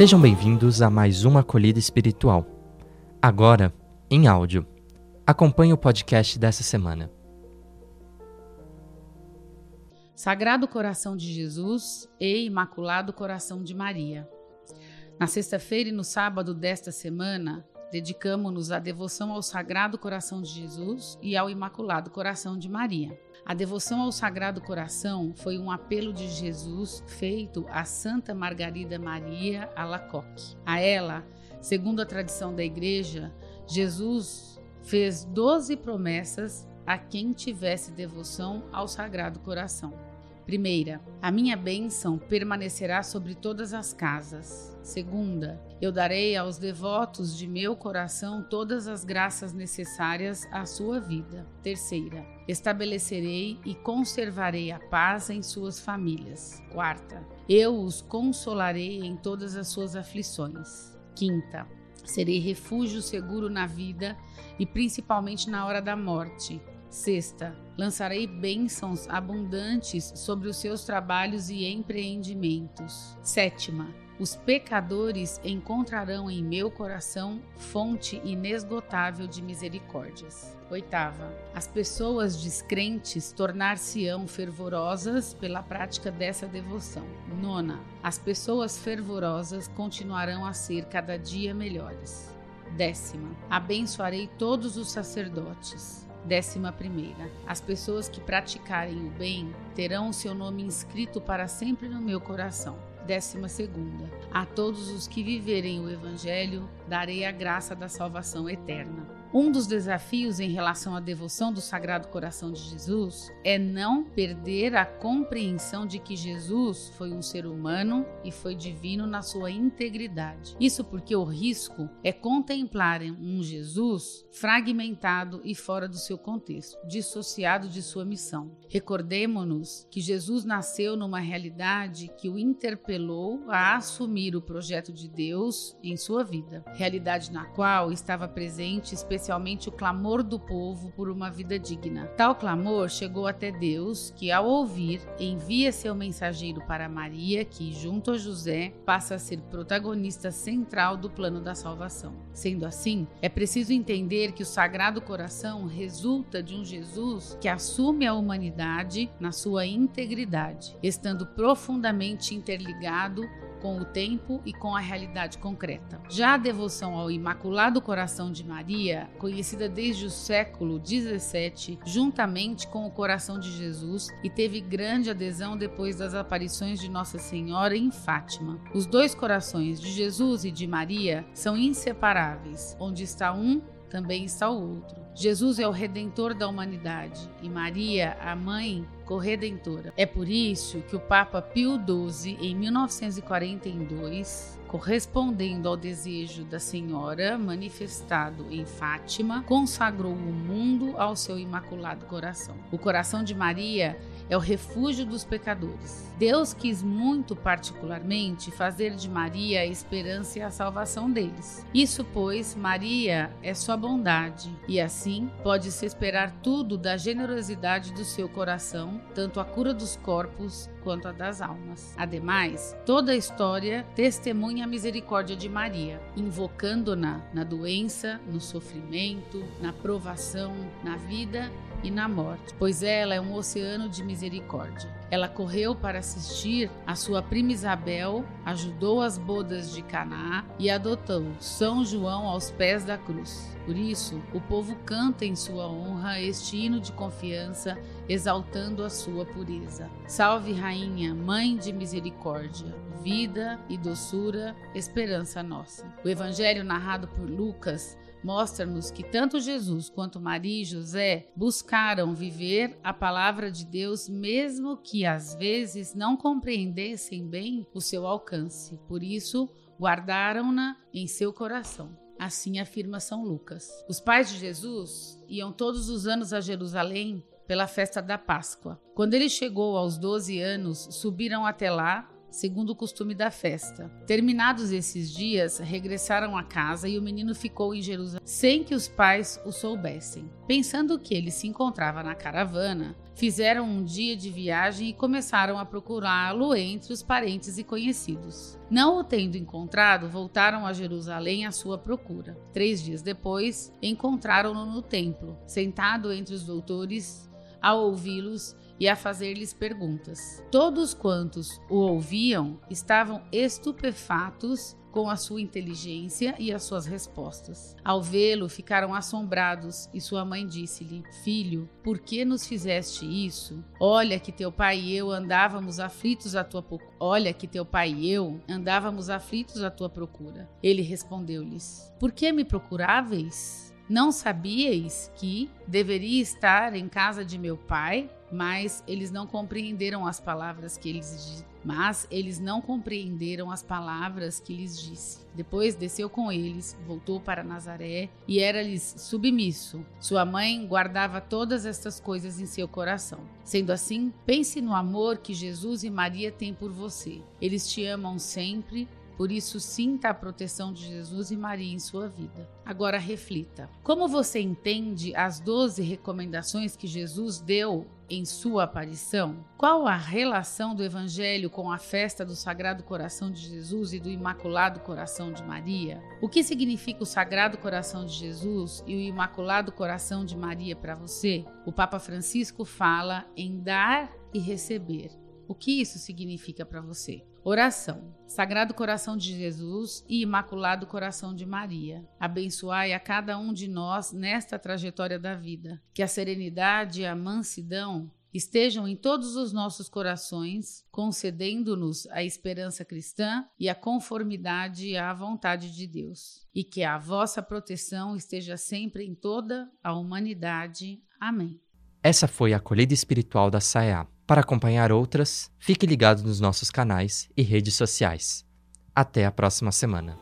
Sejam bem-vindos a mais uma acolhida espiritual. Agora, em áudio. Acompanhe o podcast dessa semana. Sagrado Coração de Jesus e Imaculado Coração de Maria. Na sexta-feira e no sábado desta semana, dedicamos-nos à devoção ao Sagrado Coração de Jesus e ao Imaculado Coração de Maria. A devoção ao Sagrado Coração foi um apelo de Jesus feito a Santa Margarida Maria Alacoque. A ela, segundo a tradição da Igreja, Jesus fez doze promessas a quem tivesse devoção ao Sagrado Coração. Primeira, a minha bênção permanecerá sobre todas as casas. Segunda, eu darei aos devotos de meu coração todas as graças necessárias à sua vida. Terceira, estabelecerei e conservarei a paz em suas famílias. Quarta, eu os consolarei em todas as suas aflições. Quinta, serei refúgio seguro na vida e principalmente na hora da morte. Sexta, lançarei bênçãos abundantes sobre os seus trabalhos e empreendimentos. Sétima, os pecadores encontrarão em meu coração fonte inesgotável de misericórdias. Oitava, as pessoas descrentes tornar-se-ão fervorosas pela prática dessa devoção. Nona, as pessoas fervorosas continuarão a ser cada dia melhores. Décima, abençoarei todos os sacerdotes. Décima primeira, as pessoas que praticarem o bem terão o seu nome inscrito para sempre no meu coração. Décima segunda, a todos os que viverem o Evangelho darei a graça da salvação eterna. Um dos desafios em relação à devoção do Sagrado Coração de Jesus é não perder a compreensão de que Jesus foi um ser humano e foi divino na sua integridade. Isso porque o risco é contemplar um Jesus fragmentado e fora do seu contexto, dissociado de sua missão. Recordemos-nos que Jesus nasceu numa realidade que o interpelou a assumir o projeto de Deus em sua vida, realidade na qual estava presente especialmente especialmente o clamor do povo por uma vida digna. Tal clamor chegou até Deus, que ao ouvir, envia seu mensageiro para Maria, que, junto a José, passa a ser protagonista central do plano da salvação. Sendo assim, é preciso entender que o Sagrado Coração resulta de um Jesus que assume a humanidade na sua integridade, estando profundamente interligado com o tempo e com a realidade concreta. Já a devoção ao Imaculado Coração de Maria, conhecida desde o século XVII, juntamente com o Coração de Jesus, e teve grande adesão depois das aparições de Nossa Senhora em Fátima. Os dois corações de Jesus e de Maria são inseparáveis. Onde está um, também está o outro. Jesus é o redentor da humanidade e Maria, a mãe corredentora. É por isso que o Papa Pio XII, em 1942, correspondendo ao desejo da Senhora manifestado em Fátima, consagrou o mundo ao seu imaculado coração. O coração de Maria é o refúgio dos pecadores. Deus quis muito particularmente fazer de Maria a esperança e a salvação deles. Isso, pois, Maria é sua bondade, e assim pode-se esperar tudo da generosidade do seu coração, tanto a cura dos corpos quanto a das almas. Ademais, toda a história testemunha a misericórdia de Maria, invocando-na na doença, no sofrimento, na provação, na vida e na morte, pois ela é um oceano de misericórdia. Ela correu para assistir a sua prima Isabel, ajudou as bodas de Caná e adotou São João aos pés da cruz. Por isso, o povo canta em sua honra este hino de confiança, exaltando a sua pureza. Salve, Rainha, Mãe de Misericórdia, vida e doçura, esperança nossa. O evangelho narrado por Lucas mostra-nos que tanto Jesus quanto Maria e José buscaram viver a palavra de Deus, mesmo que às vezes não compreendessem bem o seu alcance. Por isso, guardaram-na em seu coração. Assim afirma São Lucas. Os pais de Jesus iam todos os anos a Jerusalém pela festa da Páscoa. Quando ele chegou aos 12 anos, subiram até lá segundo o costume da festa. Terminados esses dias, regressaram a casa e o menino ficou em Jerusalém sem que os pais o soubessem. Pensando que ele se encontrava na caravana, fizeram um dia de viagem e começaram a procurá-lo entre os parentes e conhecidos. Não o tendo encontrado, voltaram a Jerusalém à sua procura. Três dias depois, encontraram-no no templo, sentado entre os doutores, a ouvi-los e a fazer-lhes perguntas. Todos quantos o ouviam estavam estupefatos com a sua inteligência e as suas respostas. Ao vê-lo, ficaram assombrados, e sua mãe disse-lhe: Filho, por que nos fizeste isso? Olha que teu pai e eu andávamos aflitos à tua Olha que teu pai e eu andávamos aflitos à tua procura. Ele respondeu-lhes: Por que me procuráveis? Não sabíeis que deveria estar em casa de meu pai? Mas eles não compreenderam as palavras que eles mas eles não compreenderam as palavras que lhes disse. Depois desceu com eles, voltou para Nazaré e era-lhes submisso. Sua mãe guardava todas estas coisas em seu coração. Sendo assim, pense no amor que Jesus e Maria têm por você. Eles te amam sempre por isso, sinta a proteção de Jesus e Maria em sua vida. Agora reflita: como você entende as 12 recomendações que Jesus deu em sua aparição? Qual a relação do Evangelho com a festa do Sagrado Coração de Jesus e do Imaculado Coração de Maria? O que significa o Sagrado Coração de Jesus e o Imaculado Coração de Maria para você? O Papa Francisco fala em dar e receber. O que isso significa para você? Oração. Sagrado Coração de Jesus e Imaculado Coração de Maria, abençoai a cada um de nós nesta trajetória da vida. Que a serenidade e a mansidão estejam em todos os nossos corações, concedendo-nos a esperança cristã e a conformidade à vontade de Deus. E que a vossa proteção esteja sempre em toda a humanidade. Amém. Essa foi a acolhida espiritual da SAEA. Para acompanhar outras, fique ligado nos nossos canais e redes sociais. Até a próxima semana.